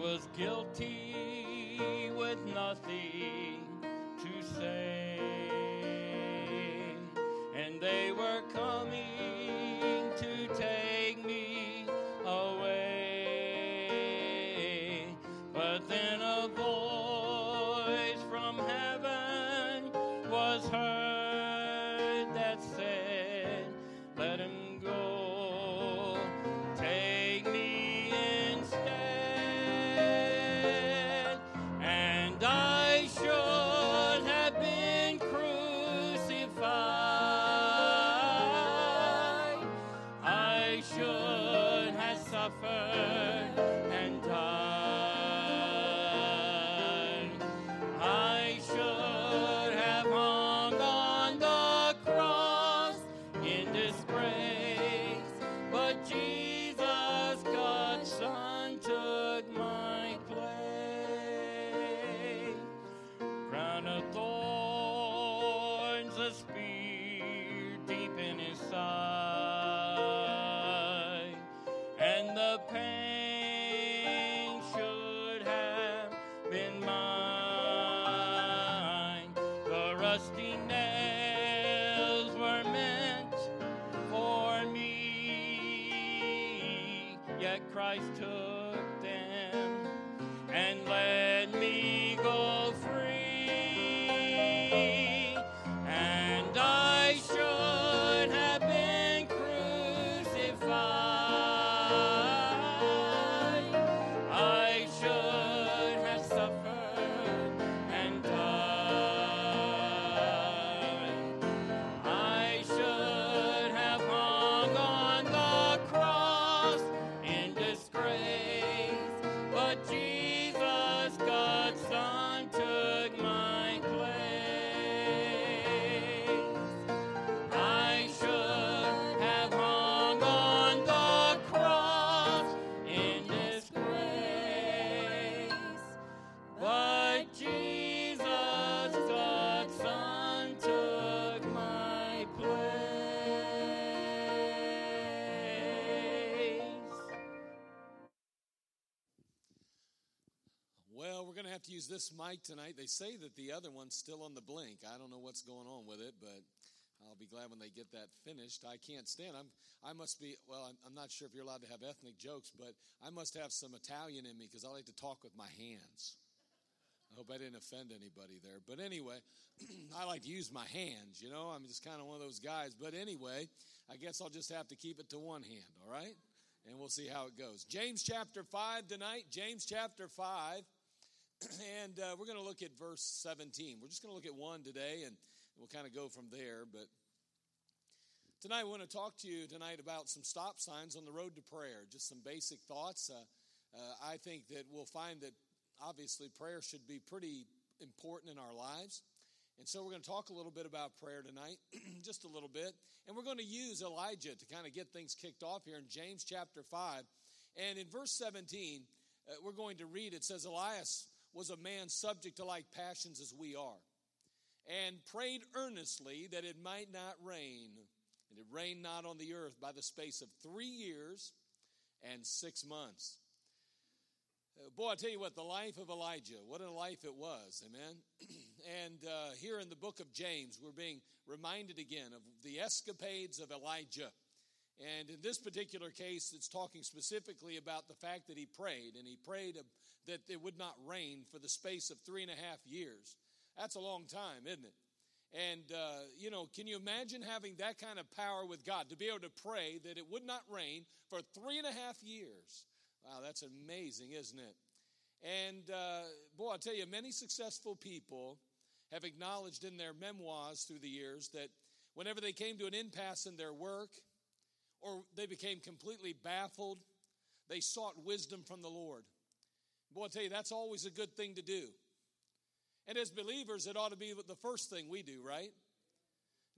was guilty with nothing rusty nails were meant for me, yet Christ took to use this mic tonight. They say that the other one's still on the blink. I don't know what's going on with it, but I'll be glad when they get that finished. I can't stand. I'm. I must be. Well, I'm, I'm not sure if you're allowed to have ethnic jokes, but I must have some Italian in me because I like to talk with my hands. I hope I didn't offend anybody there. But anyway, I like to use my hands. You know, I'm just kind of one of those guys. But anyway, I guess I'll just have to keep it to one hand. All right, and we'll see how it goes. James chapter five tonight. James chapter five. And uh, we're going to look at verse 17. We're just going to look at one today, and we'll kind of go from there. But tonight, we want to talk to you tonight about some stop signs on the road to prayer. Just some basic thoughts. Uh, uh, I think that we'll find that obviously prayer should be pretty important in our lives. And so we're going to talk a little bit about prayer tonight, just a little bit. And we're going to use Elijah to kind of get things kicked off here in James chapter 5. And in verse 17, uh, we're going to read it says, Elias was a man subject to like passions as we are, and prayed earnestly that it might not rain. And it rained not on the earth by the space of three years and six months. Uh, Boy, I tell you what, the life of Elijah, what a life it was, amen. and uh, here in the book of James, we're being reminded again of the escapades of Elijah. And in this particular case, it's talking specifically about the fact that he prayed, and he prayed that it would not rain for the space of three and a half years. That's a long time, isn't it? And, uh, you know, can you imagine having that kind of power with God to be able to pray that it would not rain for three and a half years? Wow, that's amazing, isn't it? And, uh, boy, I'll tell you, many successful people have acknowledged in their memoirs through the years that whenever they came to an impasse in their work or they became completely baffled, they sought wisdom from the Lord. Boy, I'll tell you, that's always a good thing to do. And as believers, it ought to be the first thing we do, right?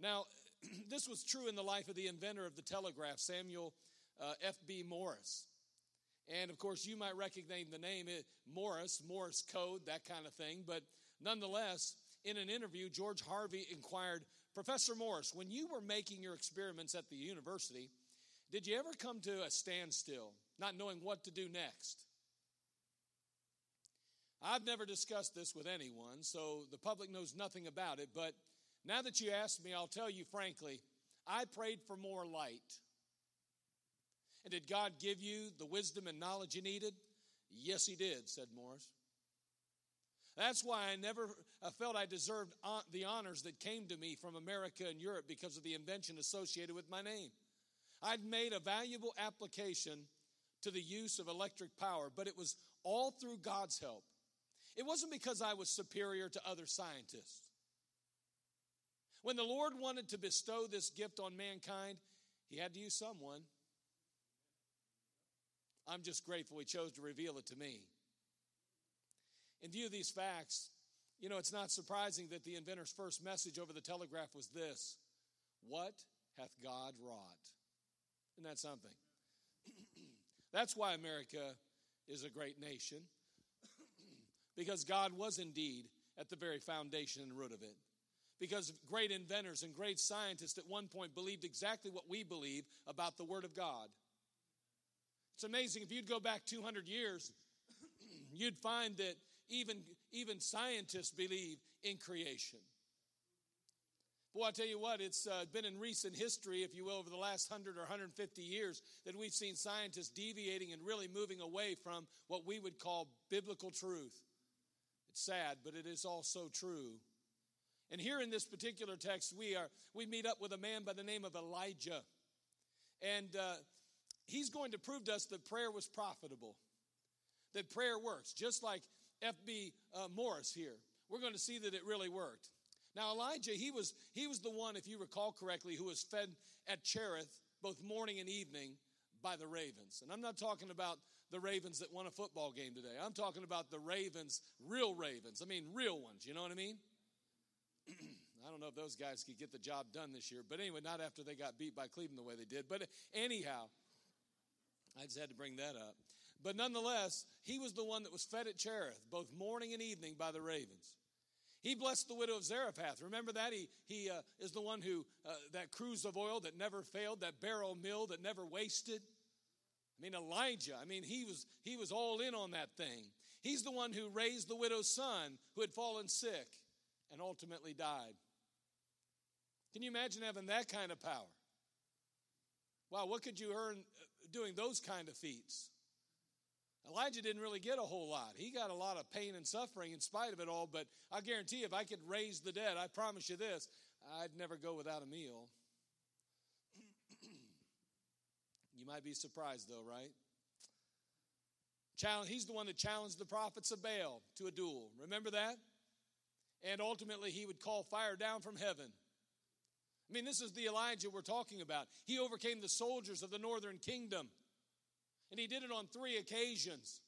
Now, this was true in the life of the inventor of the telegraph, Samuel uh, F.B. Morris. And of course, you might recognize the name eh, Morris, Morse code, that kind of thing. But nonetheless, in an interview, George Harvey inquired Professor Morris, when you were making your experiments at the university, did you ever come to a standstill, not knowing what to do next? I've never discussed this with anyone, so the public knows nothing about it, but now that you ask me, I'll tell you frankly, I prayed for more light. And did God give you the wisdom and knowledge you needed? Yes, He did, said Morris. That's why I never felt I deserved the honors that came to me from America and Europe because of the invention associated with my name. I'd made a valuable application to the use of electric power, but it was all through God's help. It wasn't because I was superior to other scientists. When the Lord wanted to bestow this gift on mankind, He had to use someone. I'm just grateful He chose to reveal it to me. In view of these facts, you know, it's not surprising that the inventor's first message over the telegraph was this What hath God wrought? Isn't that something? That's why America is a great nation, because God was indeed at the very foundation and root of it. Because great inventors and great scientists at one point believed exactly what we believe about the Word of God. It's amazing, if you'd go back 200 years, you'd find that even, even scientists believe in creation. Boy, I tell you what, it's uh, been in recent history, if you will, over the last 100 or 150 years, that we've seen scientists deviating and really moving away from what we would call biblical truth. It's sad, but it is also true. And here in this particular text, we are we meet up with a man by the name of Elijah, and uh, he's going to prove to us that prayer was profitable, that prayer works, just like F.B. Uh, Morris here. We're going to see that it really worked. Now Elijah, he was he was the one, if you recall correctly, who was fed at Cherith both morning and evening by the ravens. And I'm not talking about the ravens that won a football game today. I'm talking about the ravens, real ravens. I mean, real ones. You know what I mean? I don't know if those guys could get the job done this year, but anyway, not after they got beat by Cleveland the way they did. But anyhow, I just had to bring that up. But nonetheless, he was the one that was fed at Cherith, both morning and evening, by the ravens. He blessed the widow of Zarephath. Remember that? He, he uh, is the one who, uh, that cruse of oil that never failed, that barrel mill that never wasted. I mean, Elijah, I mean, he was, he was all in on that thing. He's the one who raised the widow's son who had fallen sick and ultimately died. Can you imagine having that kind of power? Wow, what could you earn uh, doing those kind of feats? Elijah didn't really get a whole lot. He got a lot of pain and suffering in spite of it all, but I guarantee if I could raise the dead, I promise you this, I'd never go without a meal. you might be surprised though, right? Challenge, he's the one that challenged the prophets of Baal to a duel. Remember that? And ultimately, he would call fire down from heaven. I mean, this is the Elijah we're talking about. He overcame the soldiers of the northern kingdom, and he did it on three occasions.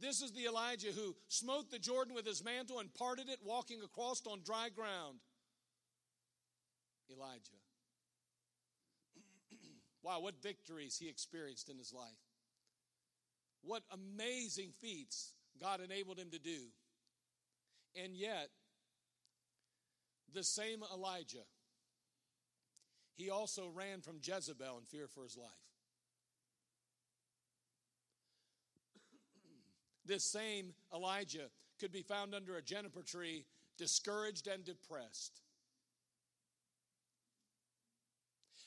This is the Elijah who smote the Jordan with his mantle and parted it, walking across on dry ground. Elijah. wow, what victories he experienced in his life. What amazing feats God enabled him to do. And yet, the same Elijah, he also ran from Jezebel in fear for his life. This same Elijah could be found under a juniper tree, discouraged and depressed.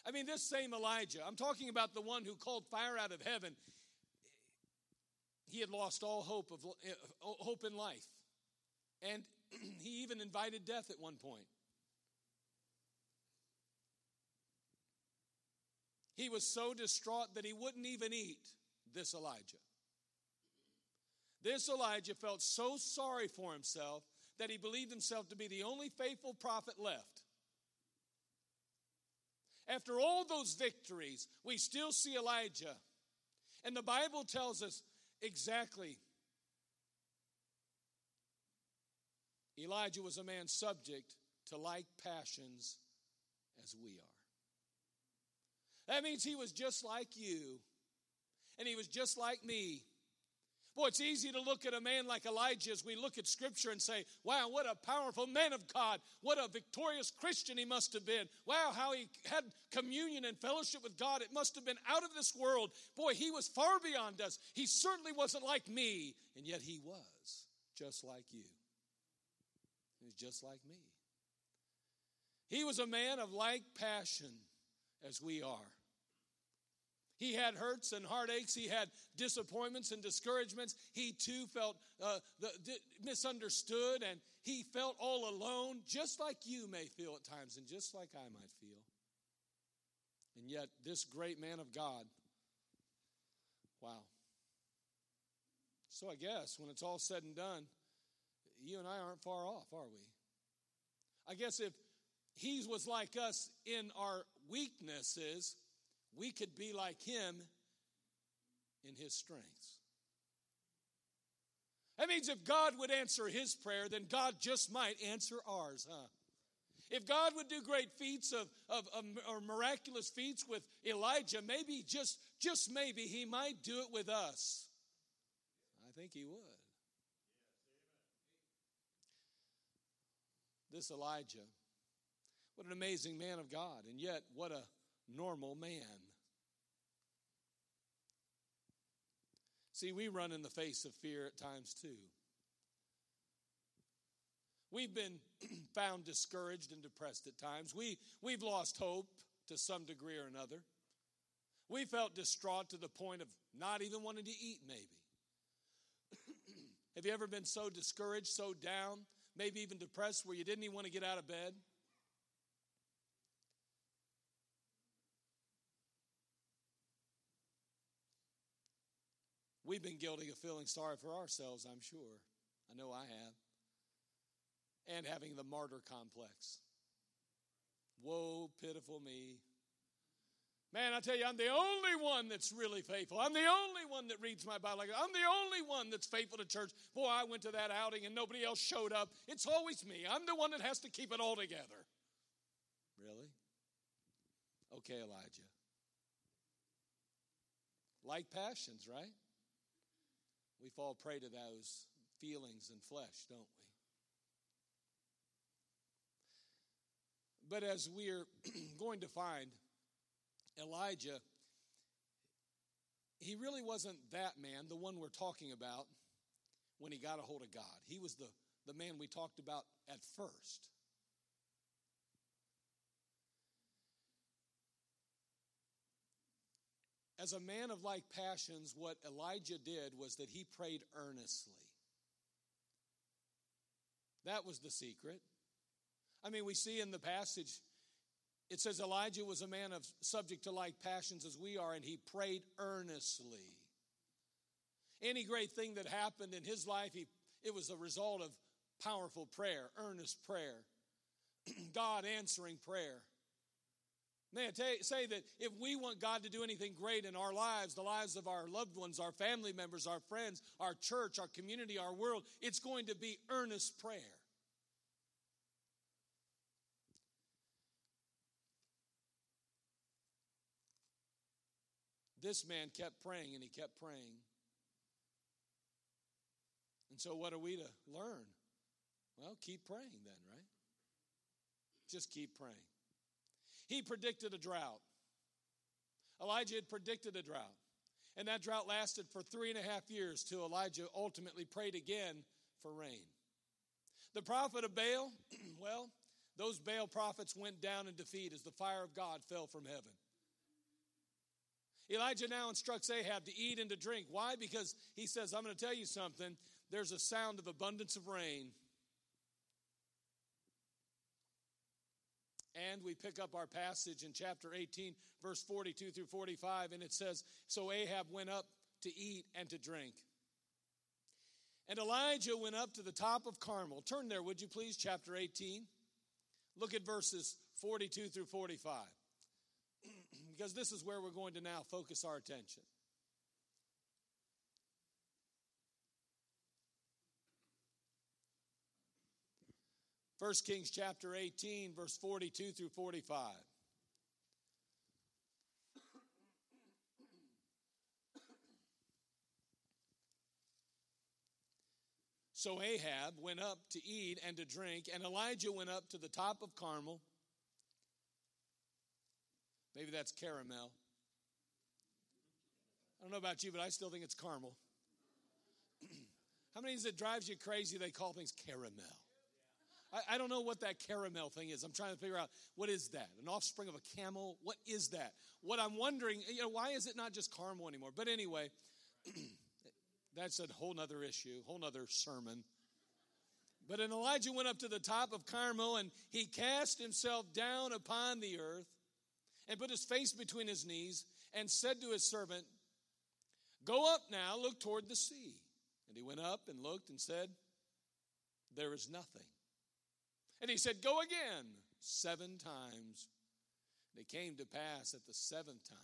I mean, this same Elijah, I'm talking about the one who called fire out of heaven. He had lost all hope of eh, hope in life. And he even invited death at one point. He was so distraught that he wouldn't even eat this Elijah. This Elijah felt so sorry for himself that he believed himself to be the only faithful prophet left. After all those victories, we still see Elijah. And the Bible tells us exactly Elijah was a man subject to like passions as we are. That means he was just like you, and he was just like me. Boy, it's easy to look at a man like Elijah as we look at Scripture and say, wow, what a powerful man of God. What a victorious Christian he must have been. Wow, how he had communion and fellowship with God. It must have been out of this world. Boy, he was far beyond us. He certainly wasn't like me, and yet he was just like you. He was just like me. He was a man of like passion as we are. He had hurts and heartaches. He had disappointments and discouragements. He too felt uh, the, the, misunderstood and he felt all alone, just like you may feel at times and just like I might feel. And yet, this great man of God, wow. So I guess when it's all said and done, you and I aren't far off, are we? I guess if he was like us in our weaknesses, we could be like him in his strength. That means if God would answer his prayer, then God just might answer ours, huh? If God would do great feats of, of, of or miraculous feats with Elijah, maybe just just maybe he might do it with us. I think he would. This Elijah, what an amazing man of God, and yet what a normal man. See, we run in the face of fear at times too. We've been found discouraged and depressed at times. We, we've lost hope to some degree or another. We felt distraught to the point of not even wanting to eat, maybe. Have you ever been so discouraged, so down, maybe even depressed where you didn't even want to get out of bed? We've been guilty of feeling sorry for ourselves, I'm sure. I know I have. And having the martyr complex. Woe, pitiful me. Man, I tell you, I'm the only one that's really faithful. I'm the only one that reads my Bible. I'm the only one that's faithful to church. Boy, I went to that outing and nobody else showed up. It's always me. I'm the one that has to keep it all together. Really? Okay, Elijah. Like passions, right? We fall prey to those feelings and flesh, don't we? But as we're going to find, Elijah, he really wasn't that man, the one we're talking about, when he got a hold of God. He was the, the man we talked about at first. As a man of like passions, what Elijah did was that he prayed earnestly. That was the secret. I mean, we see in the passage, it says Elijah was a man of subject to like passions as we are, and he prayed earnestly. Any great thing that happened in his life, he, it was a result of powerful prayer, earnest prayer, God answering prayer. May I tell, say that if we want God to do anything great in our lives, the lives of our loved ones, our family members, our friends, our church, our community, our world, it's going to be earnest prayer. This man kept praying and he kept praying. And so, what are we to learn? Well, keep praying then, right? Just keep praying. He predicted a drought. Elijah had predicted a drought. And that drought lasted for three and a half years till Elijah ultimately prayed again for rain. The prophet of Baal, well, those Baal prophets went down in defeat as the fire of God fell from heaven. Elijah now instructs Ahab to eat and to drink. Why? Because he says, I'm going to tell you something. There's a sound of abundance of rain And we pick up our passage in chapter 18, verse 42 through 45, and it says So Ahab went up to eat and to drink. And Elijah went up to the top of Carmel. Turn there, would you please, chapter 18. Look at verses 42 through 45, because this is where we're going to now focus our attention. 1 Kings chapter 18, verse 42 through 45. So Ahab went up to eat and to drink, and Elijah went up to the top of Carmel. Maybe that's caramel. I don't know about you, but I still think it's caramel. How many is it drives you crazy they call things caramel? I, I, don't know what that caramel thing is. I'm trying to figure out what is that? An offspring of a camel? What is that? What I'm wondering, you know, why is it not just caramel anymore? But anyway, that's a whole nother issue, whole nother sermon. But then Elijah went up to the top of Carmel and he cast himself down upon the earth and put his face between his knees and said to his servant, Go up now, look toward the sea. And he went up and looked and said, There is nothing. And he said, Go again seven times. And it came to pass at the seventh time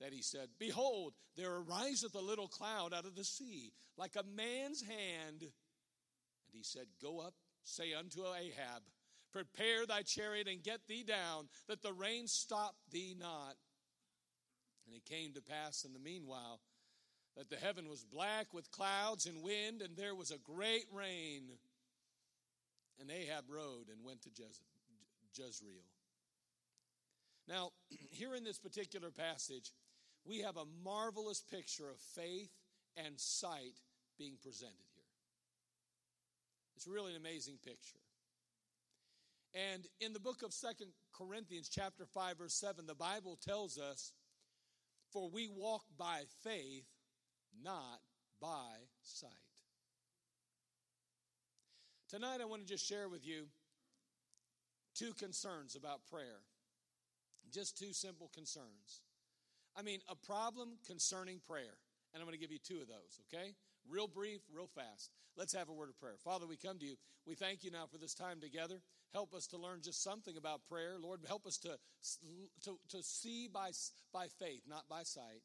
that he said, Behold, there ariseth a little cloud out of the sea, like a man's hand. And he said, Go up, say unto Ahab, Prepare thy chariot and get thee down, that the rain stop thee not. And it came to pass in the meanwhile that the heaven was black with clouds and wind, and there was a great rain. And Ahab rode and went to Jezreel. Now, here in this particular passage, we have a marvelous picture of faith and sight being presented here. It's really an amazing picture. And in the book of Second Corinthians, chapter 5, verse 7, the Bible tells us, For we walk by faith, not by sight. Tonight, I want to just share with you two concerns about prayer. Just two simple concerns. I mean, a problem concerning prayer. And I'm going to give you two of those, okay? Real brief, real fast. Let's have a word of prayer. Father, we come to you. We thank you now for this time together. Help us to learn just something about prayer. Lord, help us to, to, to see by, by faith, not by sight.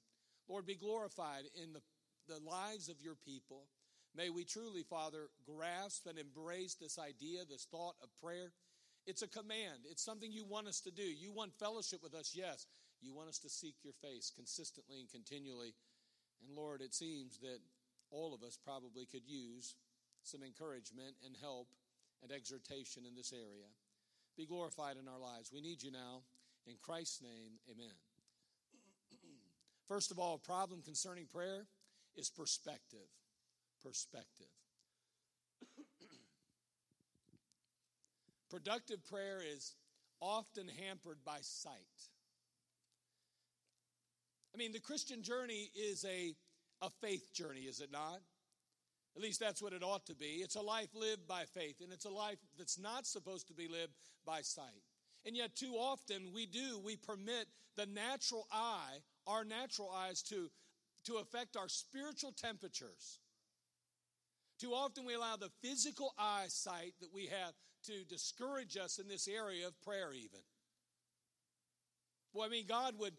Lord, be glorified in the, the lives of your people. May we truly, Father, grasp and embrace this idea, this thought of prayer. It's a command. It's something you want us to do. You want fellowship with us, yes. You want us to seek your face consistently and continually. And Lord, it seems that all of us probably could use some encouragement and help and exhortation in this area. Be glorified in our lives. We need you now. In Christ's name, amen. First of all, a problem concerning prayer is perspective. Perspective. Productive prayer is often hampered by sight. I mean, the Christian journey is a, a faith journey, is it not? At least that's what it ought to be. It's a life lived by faith, and it's a life that's not supposed to be lived by sight. And yet, too often, we do, we permit the natural eye, our natural eyes, to, to affect our spiritual temperatures. Too often, we allow the physical eyesight that we have to discourage us in this area of prayer, even. Well, I mean, God would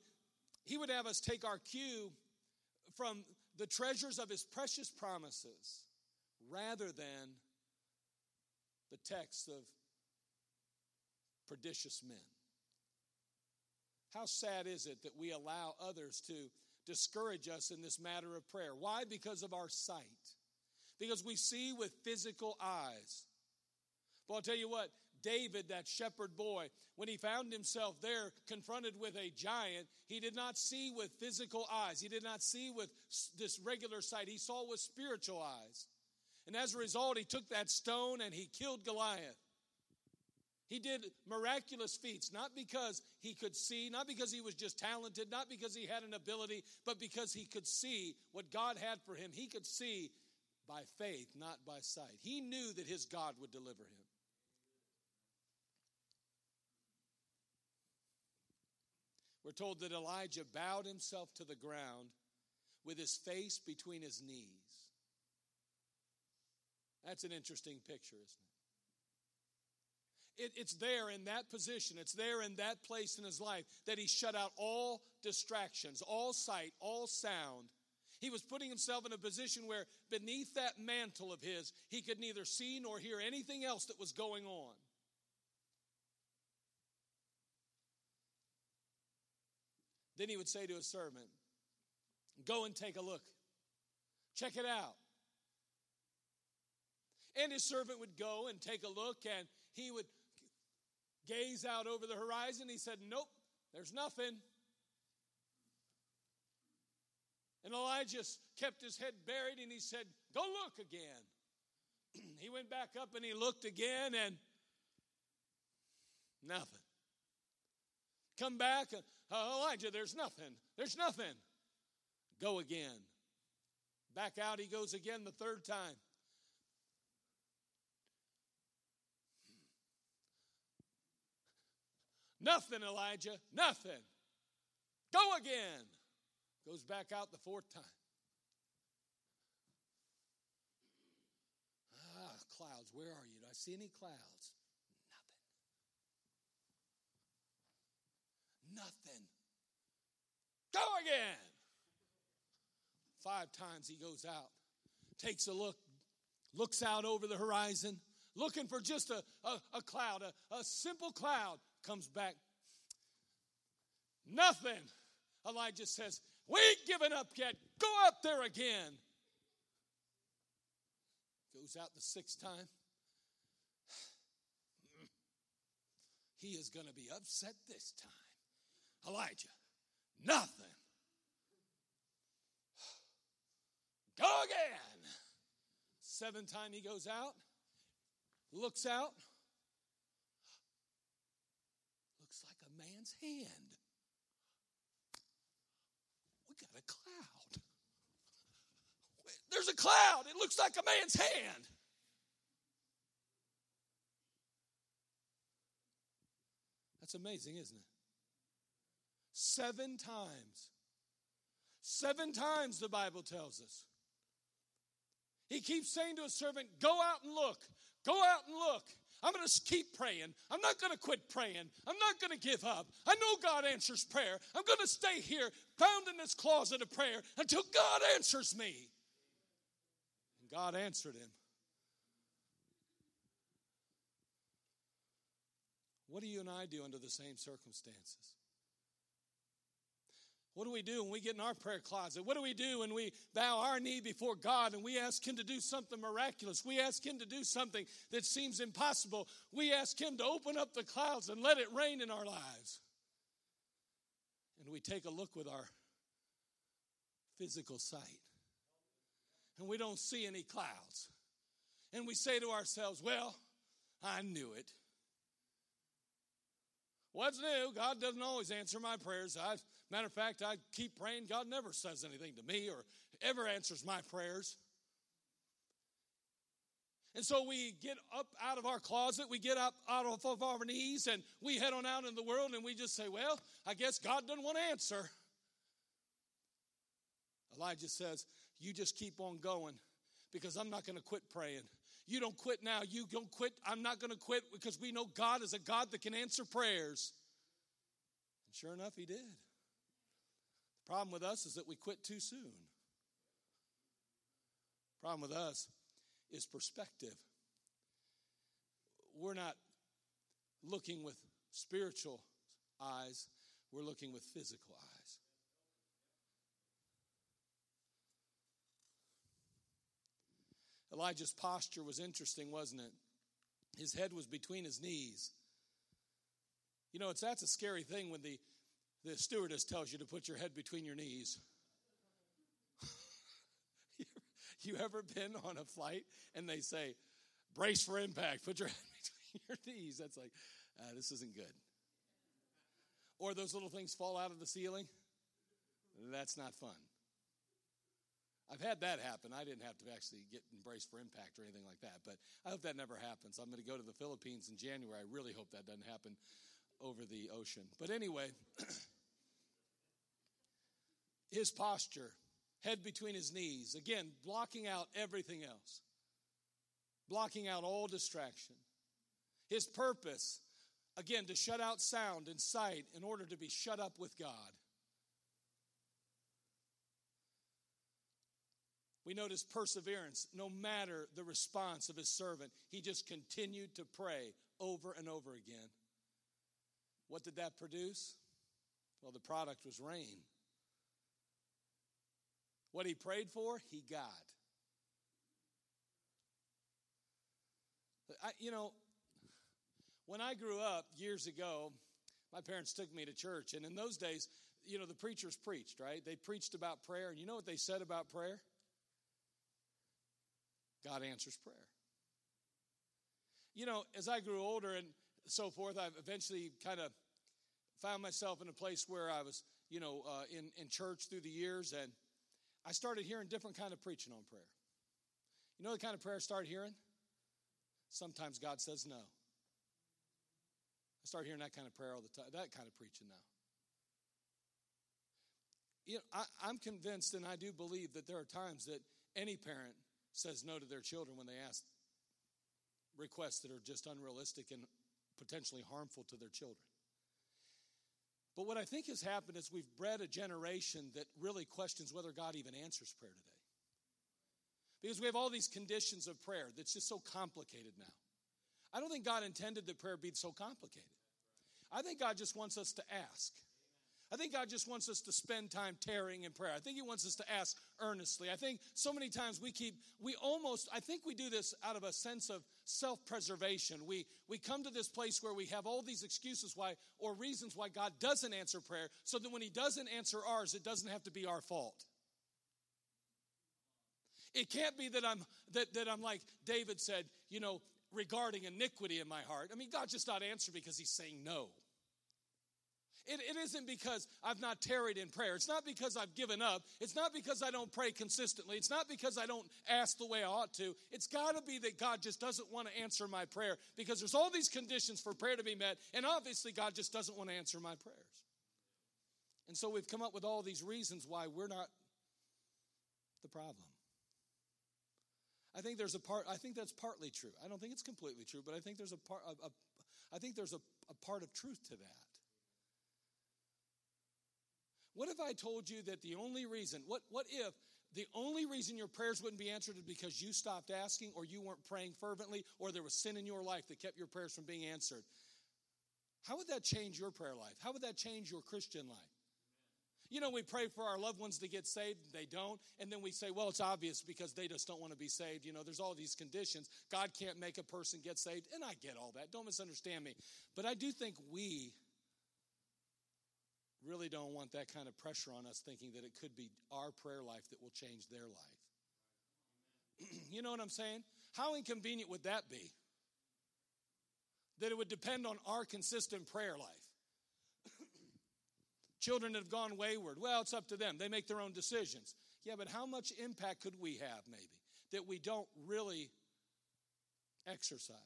he would have us take our cue from the treasures of His precious promises rather than the texts of pernicious men. How sad is it that we allow others to discourage us in this matter of prayer? Why? Because of our sight. Because we see with physical eyes. But I'll tell you what, David, that shepherd boy, when he found himself there confronted with a giant, he did not see with physical eyes. He did not see with this regular sight. He saw with spiritual eyes. And as a result, he took that stone and he killed Goliath. He did miraculous feats, not because he could see, not because he was just talented, not because he had an ability, but because he could see what God had for him. He could see by faith, not by sight. He knew that his God would deliver him. We're told that Elijah bowed himself to the ground with his face between his knees. That's an interesting picture, isn't it? it? It's there in that position, it's there in that place in his life that he shut out all distractions, all sight, all sound. He was putting himself in a position where beneath that mantle of his, he could neither see nor hear anything else that was going on. Then he would say to his servant, Go and take a look. Check it out. And his servant would go and take a look, and he would gaze out over the horizon. He said, Nope, there's nothing. And Elijah kept his head buried and he said, Go look again. he went back up and he looked again and nothing. Come back, uh, Elijah, there's nothing. There's nothing. Go again. Back out he goes again the third time. Nothing, Elijah, nothing. Go again. Goes back out the fourth time. Ah, clouds, where are you? Do I see any clouds? Nothing. Nothing. Go again. Five times he goes out, takes a look, looks out over the horizon, looking for just a, a, a cloud, a, a simple cloud, comes back. Nothing. Elijah says, We ain't given up yet. Go out there again. Goes out the sixth time. He is going to be upset this time. Elijah, nothing. Go again. Seventh time he goes out, looks out, looks like a man's hand. We got a cloud. There's a cloud. It looks like a man's hand. That's amazing, isn't it? Seven times. Seven times the Bible tells us. He keeps saying to a servant, Go out and look. Go out and look. I'm going to keep praying. I'm not going to quit praying. I'm not going to give up. I know God answers prayer. I'm going to stay here, bound in this closet of prayer until God answers me. God answered him. What do you and I do under the same circumstances? What do we do when we get in our prayer closet? What do we do when we bow our knee before God and we ask Him to do something miraculous? We ask Him to do something that seems impossible. We ask Him to open up the clouds and let it rain in our lives. And we take a look with our physical sight and we don't see any clouds. And we say to ourselves, Well, I knew it. What's new? God doesn't always answer my prayers. I, matter of fact, I keep praying. God never says anything to me or ever answers my prayers. And so we get up out of our closet, we get up out of our knees, and we head on out in the world, and we just say, Well, I guess God doesn't want to answer. Elijah says, You just keep on going because I'm not going to quit praying. You don't quit now. You don't quit. I'm not going to quit because we know God is a God that can answer prayers. And sure enough, He did. The problem with us is that we quit too soon. Problem with us is perspective. We're not looking with spiritual eyes, we're looking with physical eyes. Elijah's posture was interesting, wasn't it? His head was between his knees. You know, it's that's a scary thing when the, the stewardess tells you to put your head between your knees. you ever been on a flight and they say, brace for impact, put your head between your knees? That's like, uh, this isn't good. Or those little things fall out of the ceiling. That's not fun. I've had that happen. I didn't have to actually get embraced for impact or anything like that, but I hope that never happens. I'm going to go to the Philippines in January. I really hope that doesn't happen over the ocean. But anyway, his posture, head between his knees, again, blocking out everything else, blocking out all distraction. His purpose, again, to shut out sound and sight in order to be shut up with God. We notice perseverance. No matter the response of his servant, he just continued to pray over and over again. What did that produce? Well, the product was rain. What he prayed for, he got. I, you know, when I grew up years ago, my parents took me to church, and in those days, you know, the preachers preached, right? They preached about prayer, and you know what they said about prayer? God answers prayer. You know, as I grew older and so forth, I've eventually kind of found myself in a place where I was, you know, uh, in, in church through the years, and I started hearing different kind of preaching on prayer. You know the kind of prayer I started hearing? Sometimes God says no. I start hearing that kind of prayer all the time, that kind of preaching now. You know, I, I'm convinced and I do believe that there are times that any parent says no to their children when they ask requests that are just unrealistic and potentially harmful to their children. But what I think has happened is we've bred a generation that really questions whether God even answers prayer today. Because we have all these conditions of prayer that's just so complicated now. I don't think God intended that prayer be so complicated. I think God just wants us to ask. I think God just wants us to spend time tearing in prayer. I think He wants us to ask earnestly. I think so many times we keep, we almost, I think we do this out of a sense of self preservation. We, we come to this place where we have all these excuses why, or reasons why God doesn't answer prayer, so that when He doesn't answer ours, it doesn't have to be our fault. It can't be that I'm that, that I'm like David said, you know, regarding iniquity in my heart. I mean, God's just not answering because he's saying no. It, it isn't because I've not tarried in prayer. It's not because I've given up. It's not because I don't pray consistently. It's not because I don't ask the way I ought to. It's got to be that God just doesn't want to answer my prayer because there's all these conditions for prayer to be met, and obviously God just doesn't want to answer my prayers. And so we've come up with all these reasons why we're not the problem. I think there's a part. I think that's partly true. I don't think it's completely true, but I think there's a part. A, a, I think there's a, a part of truth to that. What if I told you that the only reason? What What if the only reason your prayers wouldn't be answered is because you stopped asking, or you weren't praying fervently, or there was sin in your life that kept your prayers from being answered? How would that change your prayer life? How would that change your Christian life? You know, we pray for our loved ones to get saved, they don't. And then we say, well, it's obvious because they just don't want to be saved. You know, there's all these conditions. God can't make a person get saved. And I get all that. Don't misunderstand me. But I do think we really don't want that kind of pressure on us thinking that it could be our prayer life that will change their life. you know what I'm saying? How inconvenient would that be? That it would depend on our consistent prayer life. Children that have gone wayward, well, it's up to them. They make their own decisions. Yeah, but how much impact could we have, maybe, that we don't really exercise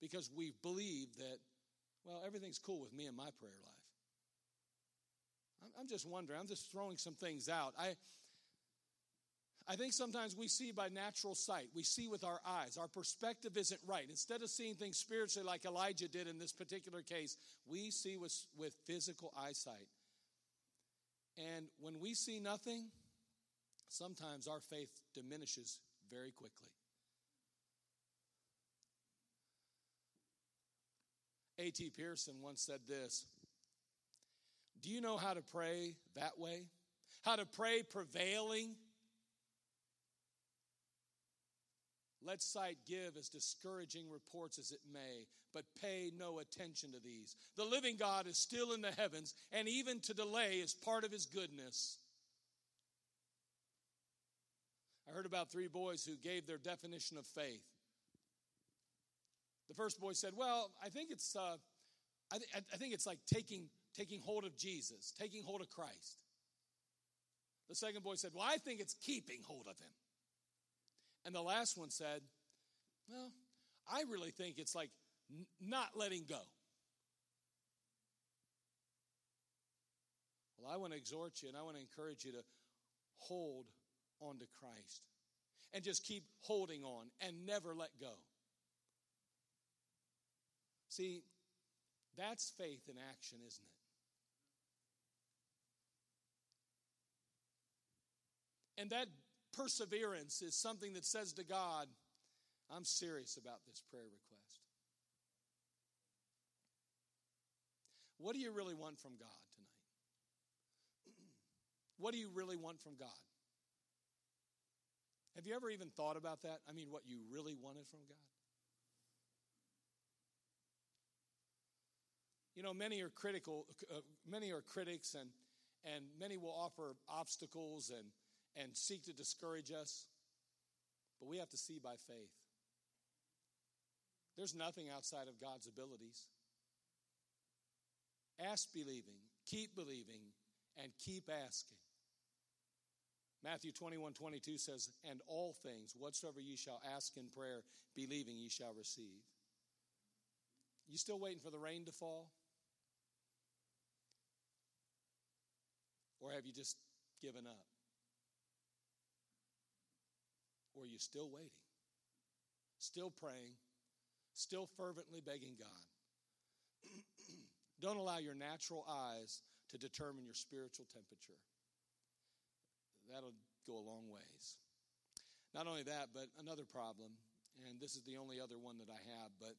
because we believe that, well, everything's cool with me and my prayer life? I'm just wondering. I'm just throwing some things out. I, I think sometimes we see by natural sight, we see with our eyes. Our perspective isn't right. Instead of seeing things spiritually like Elijah did in this particular case, we see with, with physical eyesight. And when we see nothing, sometimes our faith diminishes very quickly. A.T. Pierson once said this Do you know how to pray that way? How to pray prevailing? Let sight give as discouraging reports as it may, but pay no attention to these. The living God is still in the heavens, and even to delay is part of his goodness. I heard about three boys who gave their definition of faith. The first boy said, Well, I think it's, uh, I, th- I think it's like taking, taking hold of Jesus, taking hold of Christ. The second boy said, Well, I think it's keeping hold of him. And the last one said, Well, I really think it's like n- not letting go. Well, I want to exhort you and I want to encourage you to hold on to Christ and just keep holding on and never let go. See, that's faith in action, isn't it? And that perseverance is something that says to God, I'm serious about this prayer request. What do you really want from God tonight? what do you really want from God? Have you ever even thought about that? I mean, what you really wanted from God? You know, many are critical, uh, many are critics, and, and many will offer obstacles and and seek to discourage us. But we have to see by faith. There's nothing outside of God's abilities. Ask believing, keep believing, and keep asking. Matthew 21 22 says, And all things, whatsoever ye shall ask in prayer, believing ye shall receive. You still waiting for the rain to fall? Or have you just given up? Or are you still waiting? Still praying? Still fervently begging God? Don't allow your natural eyes to determine your spiritual temperature. That'll go a long ways. Not only that, but another problem, and this is the only other one that I have, but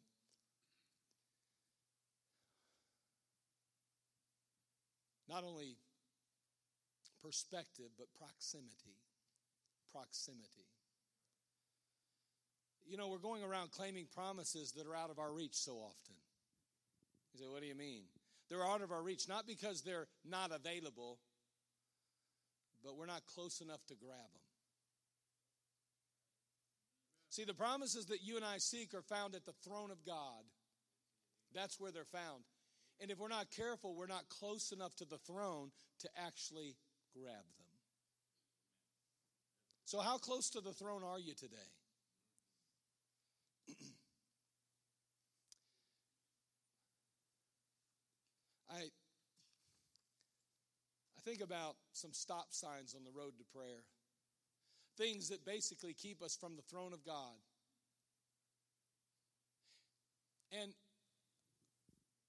not only perspective, but proximity. Proximity. You know, we're going around claiming promises that are out of our reach so often. You say, what do you mean? They're out of our reach, not because they're not available, but we're not close enough to grab them. See, the promises that you and I seek are found at the throne of God. That's where they're found. And if we're not careful, we're not close enough to the throne to actually grab them. So, how close to the throne are you today? I, I think about some stop signs on the road to prayer, things that basically keep us from the throne of God. And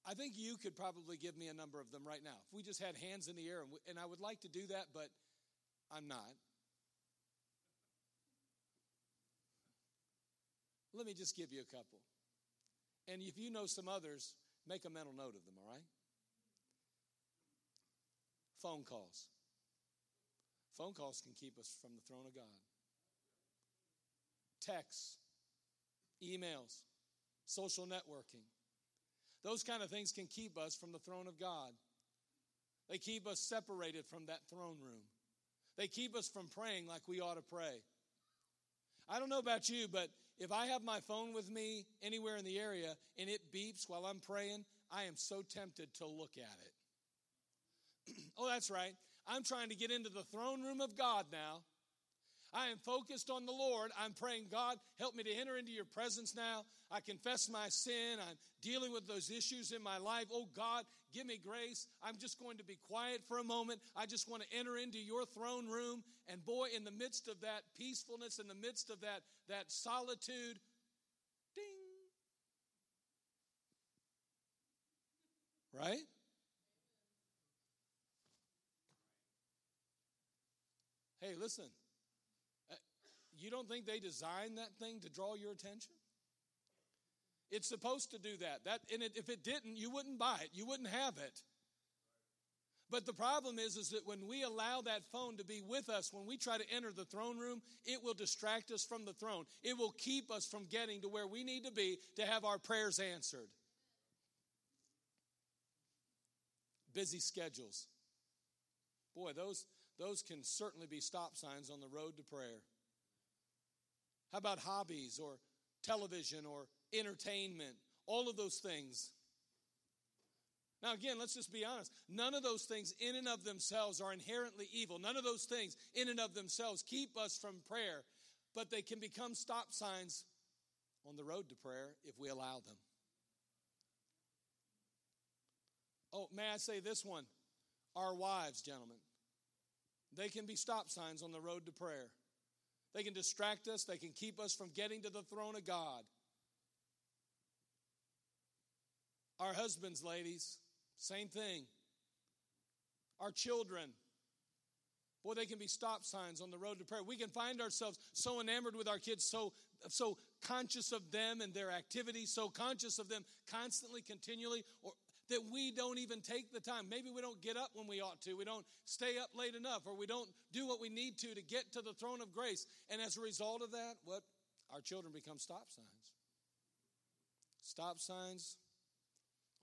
I think you could probably give me a number of them right now. If we just had hands in the air, and, we, and I would like to do that, but I'm not. Let me just give you a couple. And if you know some others, make a mental note of them, all right? Phone calls. Phone calls can keep us from the throne of God. Texts, emails, social networking. Those kind of things can keep us from the throne of God. They keep us separated from that throne room. They keep us from praying like we ought to pray. I don't know about you, but if I have my phone with me anywhere in the area and it beeps while I'm praying, I am so tempted to look at it. oh, that's right. I'm trying to get into the throne room of God now. I am focused on the Lord. I'm praying, God, help me to enter into your presence now. I confess my sin. I'm dealing with those issues in my life. Oh, God, give me grace. I'm just going to be quiet for a moment. I just want to enter into your throne room. And boy, in the midst of that peacefulness, in the midst of that, that solitude, ding. Right? Hey, listen. You don't think they designed that thing to draw your attention? It's supposed to do that. That and it, if it didn't, you wouldn't buy it. You wouldn't have it. But the problem is, is that when we allow that phone to be with us, when we try to enter the throne room, it will distract us from the throne. It will keep us from getting to where we need to be to have our prayers answered. Busy schedules. Boy, those, those can certainly be stop signs on the road to prayer. How about hobbies or television or entertainment? All of those things. Now, again, let's just be honest. None of those things in and of themselves are inherently evil. None of those things in and of themselves keep us from prayer, but they can become stop signs on the road to prayer if we allow them. Oh, may I say this one? Our wives, gentlemen, they can be stop signs on the road to prayer. They can distract us, they can keep us from getting to the throne of God. Our husbands, ladies, same thing. Our children, boy, they can be stop signs on the road to prayer. We can find ourselves so enamored with our kids, so, so conscious of them and their activities, so conscious of them constantly, continually, or that we don't even take the time. Maybe we don't get up when we ought to. We don't stay up late enough, or we don't do what we need to to get to the throne of grace. And as a result of that, what? Our children become stop signs. Stop signs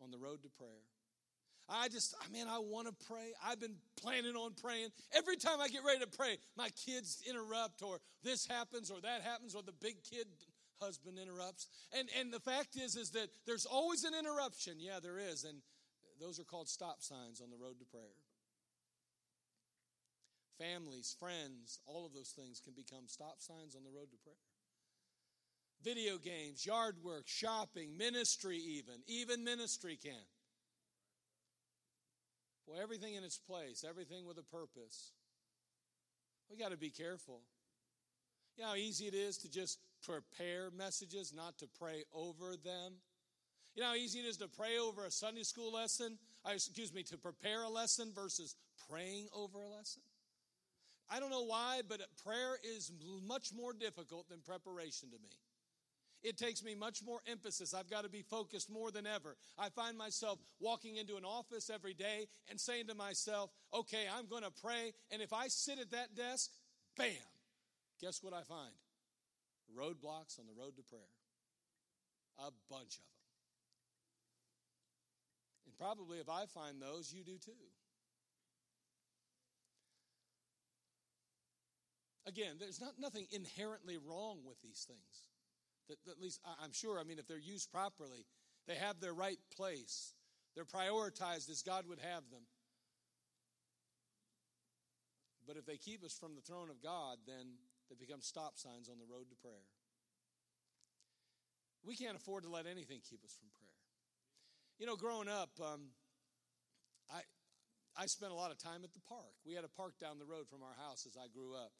on the road to prayer. I just, I mean, I want to pray. I've been planning on praying. Every time I get ready to pray, my kids interrupt, or this happens, or that happens, or the big kid husband interrupts. And and the fact is, is that there's always an interruption. Yeah, there is, and those are called stop signs on the road to prayer. Families, friends, all of those things can become stop signs on the road to prayer video games, yard work, shopping, ministry, even. Even ministry can. Well, everything in its place, everything with a purpose. We got to be careful. You know how easy it is to just prepare messages, not to pray over them? You know how easy it is to pray over a Sunday school lesson, uh, excuse me, to prepare a lesson versus praying over a lesson? I don't know why, but prayer is much more difficult than preparation to me. It takes me much more emphasis. I've got to be focused more than ever. I find myself walking into an office every day and saying to myself, okay, I'm going to pray. And if I sit at that desk, bam, guess what I find? Roadblocks on the road to prayer. A bunch of them. And probably if I find those, you do too. Again, there's not nothing inherently wrong with these things. That, at least I'm sure, I mean, if they're used properly, they have their right place. They're prioritized as God would have them. But if they keep us from the throne of God, then they become stop signs on the road to prayer. We can't afford to let anything keep us from prayer. You know, growing up, um, I I spent a lot of time at the park. We had a park down the road from our house as I grew up.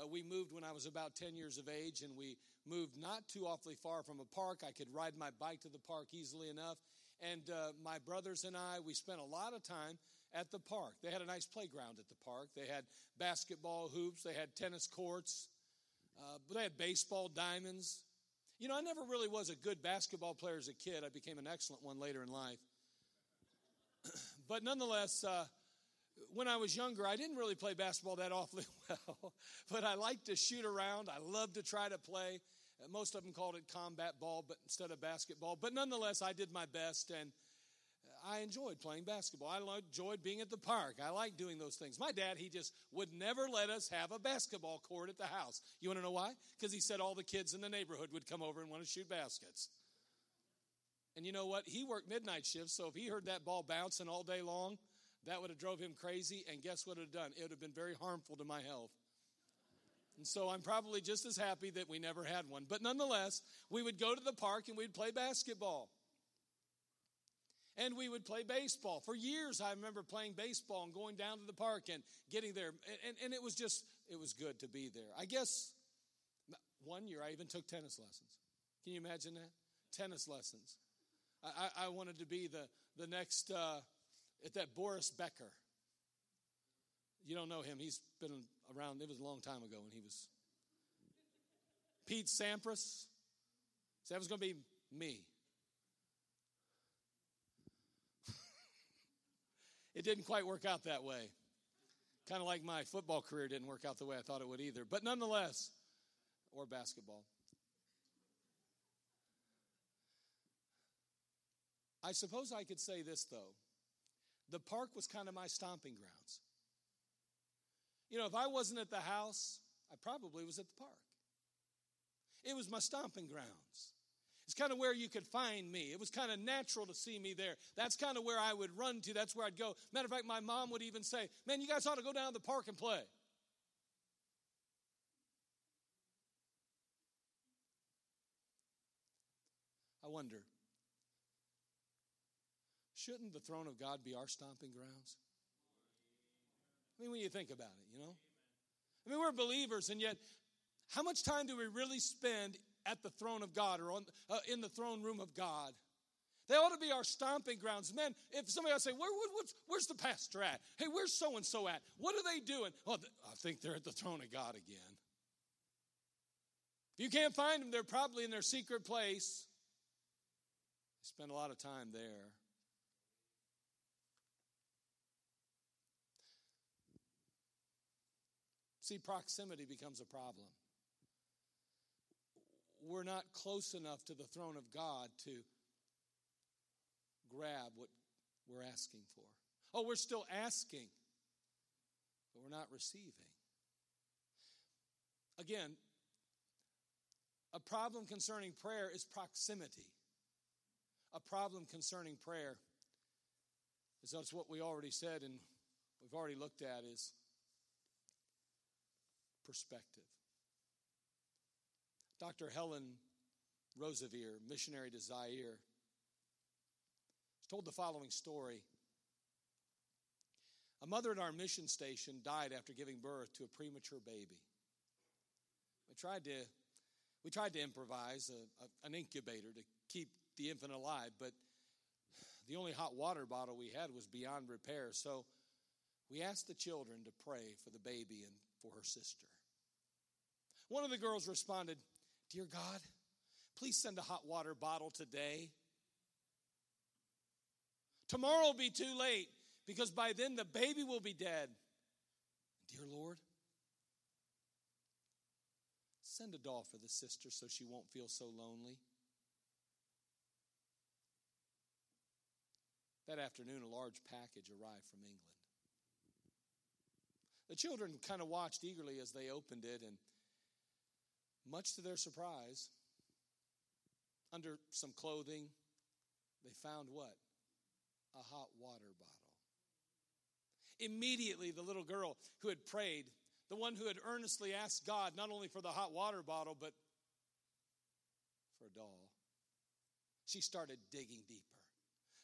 Uh, we moved when I was about 10 years of age, and we moved not too awfully far from a park. I could ride my bike to the park easily enough. And uh, my brothers and I, we spent a lot of time at the park. They had a nice playground at the park. They had basketball hoops, they had tennis courts, uh, they had baseball diamonds. You know, I never really was a good basketball player as a kid. I became an excellent one later in life. but nonetheless, uh, when I was younger, I didn't really play basketball that awfully well, but I liked to shoot around. I loved to try to play. Uh, most of them called it combat ball, but instead of basketball. But nonetheless, I did my best, and I enjoyed playing basketball. I enjoyed being at the park. I like doing those things. My dad, he just would never let us have a basketball court at the house. You want to know why? Because he said all the kids in the neighborhood would come over and want to shoot baskets. And you know what? He worked midnight shifts, so if he heard that ball bouncing all day long, that would have drove him crazy, and guess what it would have done? It would have been very harmful to my health. And so I'm probably just as happy that we never had one. But nonetheless, we would go to the park and we'd play basketball. And we would play baseball. For years, I remember playing baseball and going down to the park and getting there. And, and it was just, it was good to be there. I guess one year I even took tennis lessons. Can you imagine that? Tennis lessons. I, I wanted to be the, the next. Uh, at that Boris Becker. You don't know him. He's been around. It was a long time ago when he was. Pete Sampras. So that was going to be me. It didn't quite work out that way. Kind of like my football career didn't work out the way I thought it would either. But nonetheless, or basketball. I suppose I could say this, though. The park was kind of my stomping grounds. You know, if I wasn't at the house, I probably was at the park. It was my stomping grounds. It's kind of where you could find me. It was kind of natural to see me there. That's kind of where I would run to. That's where I'd go. Matter of fact, my mom would even say, Man, you guys ought to go down to the park and play. I wonder, Shouldn't the throne of God be our stomping grounds? I mean, when you think about it, you know? I mean, we're believers, and yet, how much time do we really spend at the throne of God or on, uh, in the throne room of God? They ought to be our stomping grounds. Man, if somebody else say, Where, where, where's the pastor at? Hey, where's so and so at? What are they doing? Oh, I think they're at the throne of God again. If you can't find them, they're probably in their secret place. They spend a lot of time there. See, proximity becomes a problem. We're not close enough to the throne of God to grab what we're asking for. Oh, we're still asking, but we're not receiving. Again, a problem concerning prayer is proximity. A problem concerning prayer is that's what we already said and we've already looked at is perspective. Dr. Helen Roseveare, missionary to Zaire, told the following story. A mother at our mission station died after giving birth to a premature baby. We tried to, we tried to improvise a, a, an incubator to keep the infant alive, but the only hot water bottle we had was beyond repair. So we asked the children to pray for the baby and for her sister. One of the girls responded, Dear God, please send a hot water bottle today. Tomorrow will be too late because by then the baby will be dead. Dear Lord, send a doll for the sister so she won't feel so lonely. That afternoon, a large package arrived from England. The children kind of watched eagerly as they opened it, and much to their surprise, under some clothing, they found what? A hot water bottle. Immediately, the little girl who had prayed, the one who had earnestly asked God not only for the hot water bottle, but for a doll, she started digging deeper.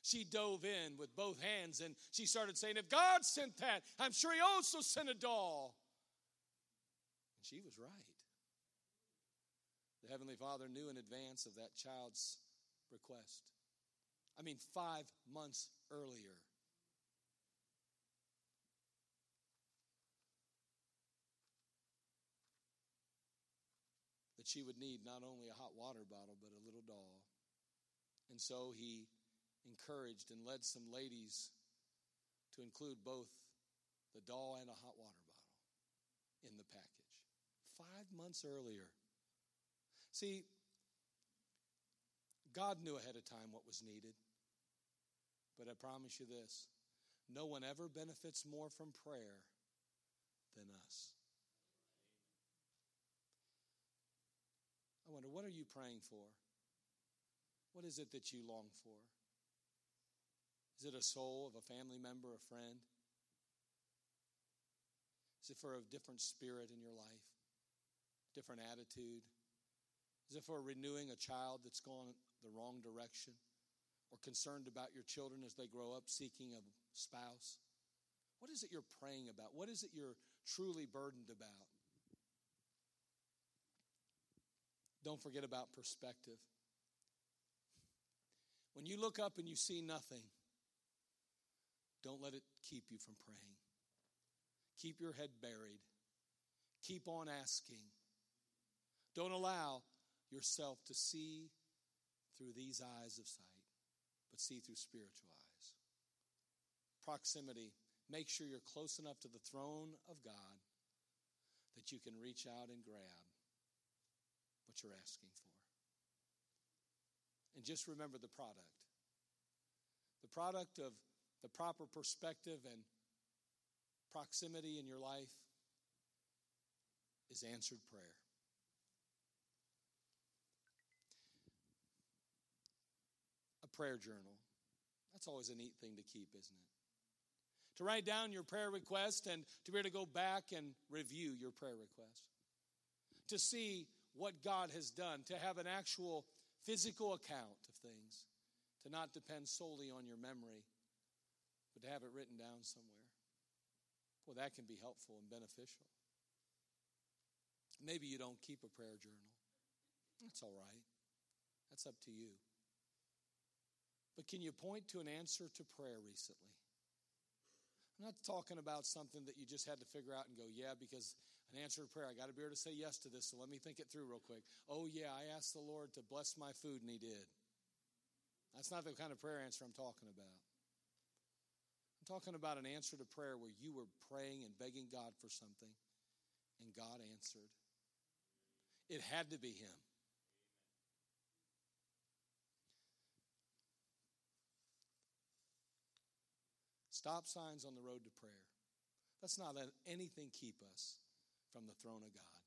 She dove in with both hands and she started saying, If God sent that, I'm sure He also sent a doll. And she was right. The Heavenly Father knew in advance of that child's request. I mean, five months earlier. That she would need not only a hot water bottle, but a little doll. And so he encouraged and led some ladies to include both the doll and a hot water bottle in the package. Five months earlier. See, God knew ahead of time what was needed. But I promise you this no one ever benefits more from prayer than us. I wonder, what are you praying for? What is it that you long for? Is it a soul of a family member, a friend? Is it for a different spirit in your life? Different attitude? Is it for renewing a child that's gone the wrong direction? Or concerned about your children as they grow up seeking a spouse? What is it you're praying about? What is it you're truly burdened about? Don't forget about perspective. When you look up and you see nothing, don't let it keep you from praying. Keep your head buried. Keep on asking. Don't allow yourself to see through these eyes of sight, but see through spiritual eyes. Proximity. Make sure you're close enough to the throne of God that you can reach out and grab what you're asking for. And just remember the product. The product of the proper perspective and proximity in your life is answered prayer. Prayer journal. That's always a neat thing to keep, isn't it? To write down your prayer request and to be able to go back and review your prayer request. To see what God has done, to have an actual physical account of things, to not depend solely on your memory, but to have it written down somewhere. Well, that can be helpful and beneficial. Maybe you don't keep a prayer journal. That's all right. That's up to you. But can you point to an answer to prayer recently? I'm not talking about something that you just had to figure out and go, yeah, because an answer to prayer, I got to be able to say yes to this, so let me think it through real quick. Oh, yeah, I asked the Lord to bless my food, and He did. That's not the kind of prayer answer I'm talking about. I'm talking about an answer to prayer where you were praying and begging God for something, and God answered. It had to be Him. Stop signs on the road to prayer. Let's not let anything keep us from the throne of God.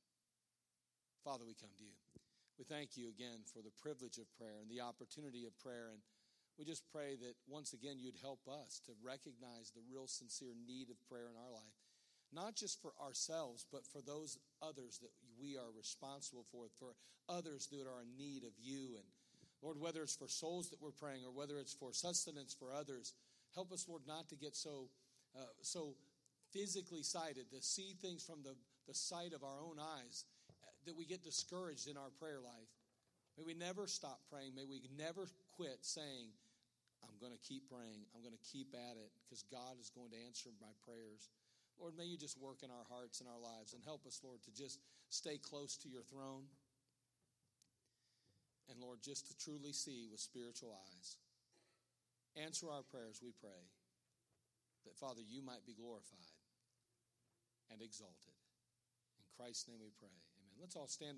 Father, we come to you. We thank you again for the privilege of prayer and the opportunity of prayer. And we just pray that once again you'd help us to recognize the real sincere need of prayer in our life, not just for ourselves, but for those others that we are responsible for, for others that are in need of you. And Lord, whether it's for souls that we're praying or whether it's for sustenance for others, help us, Lord, not to get so uh, so physically sighted to see things from the, the sight of our own eyes that we get discouraged in our prayer life. May we never stop praying. May we never quit saying, I'm going to keep praying. I'm going to keep at it because God is going to answer my prayers. Lord, may you just work in our hearts and our lives and help us, Lord, to just stay close to your throne. And Lord, just to truly see with spiritual eyes. Answer our prayers, we pray, that Father, you might be glorified and exalted. In Christ's name we pray. Amen. Let's all stand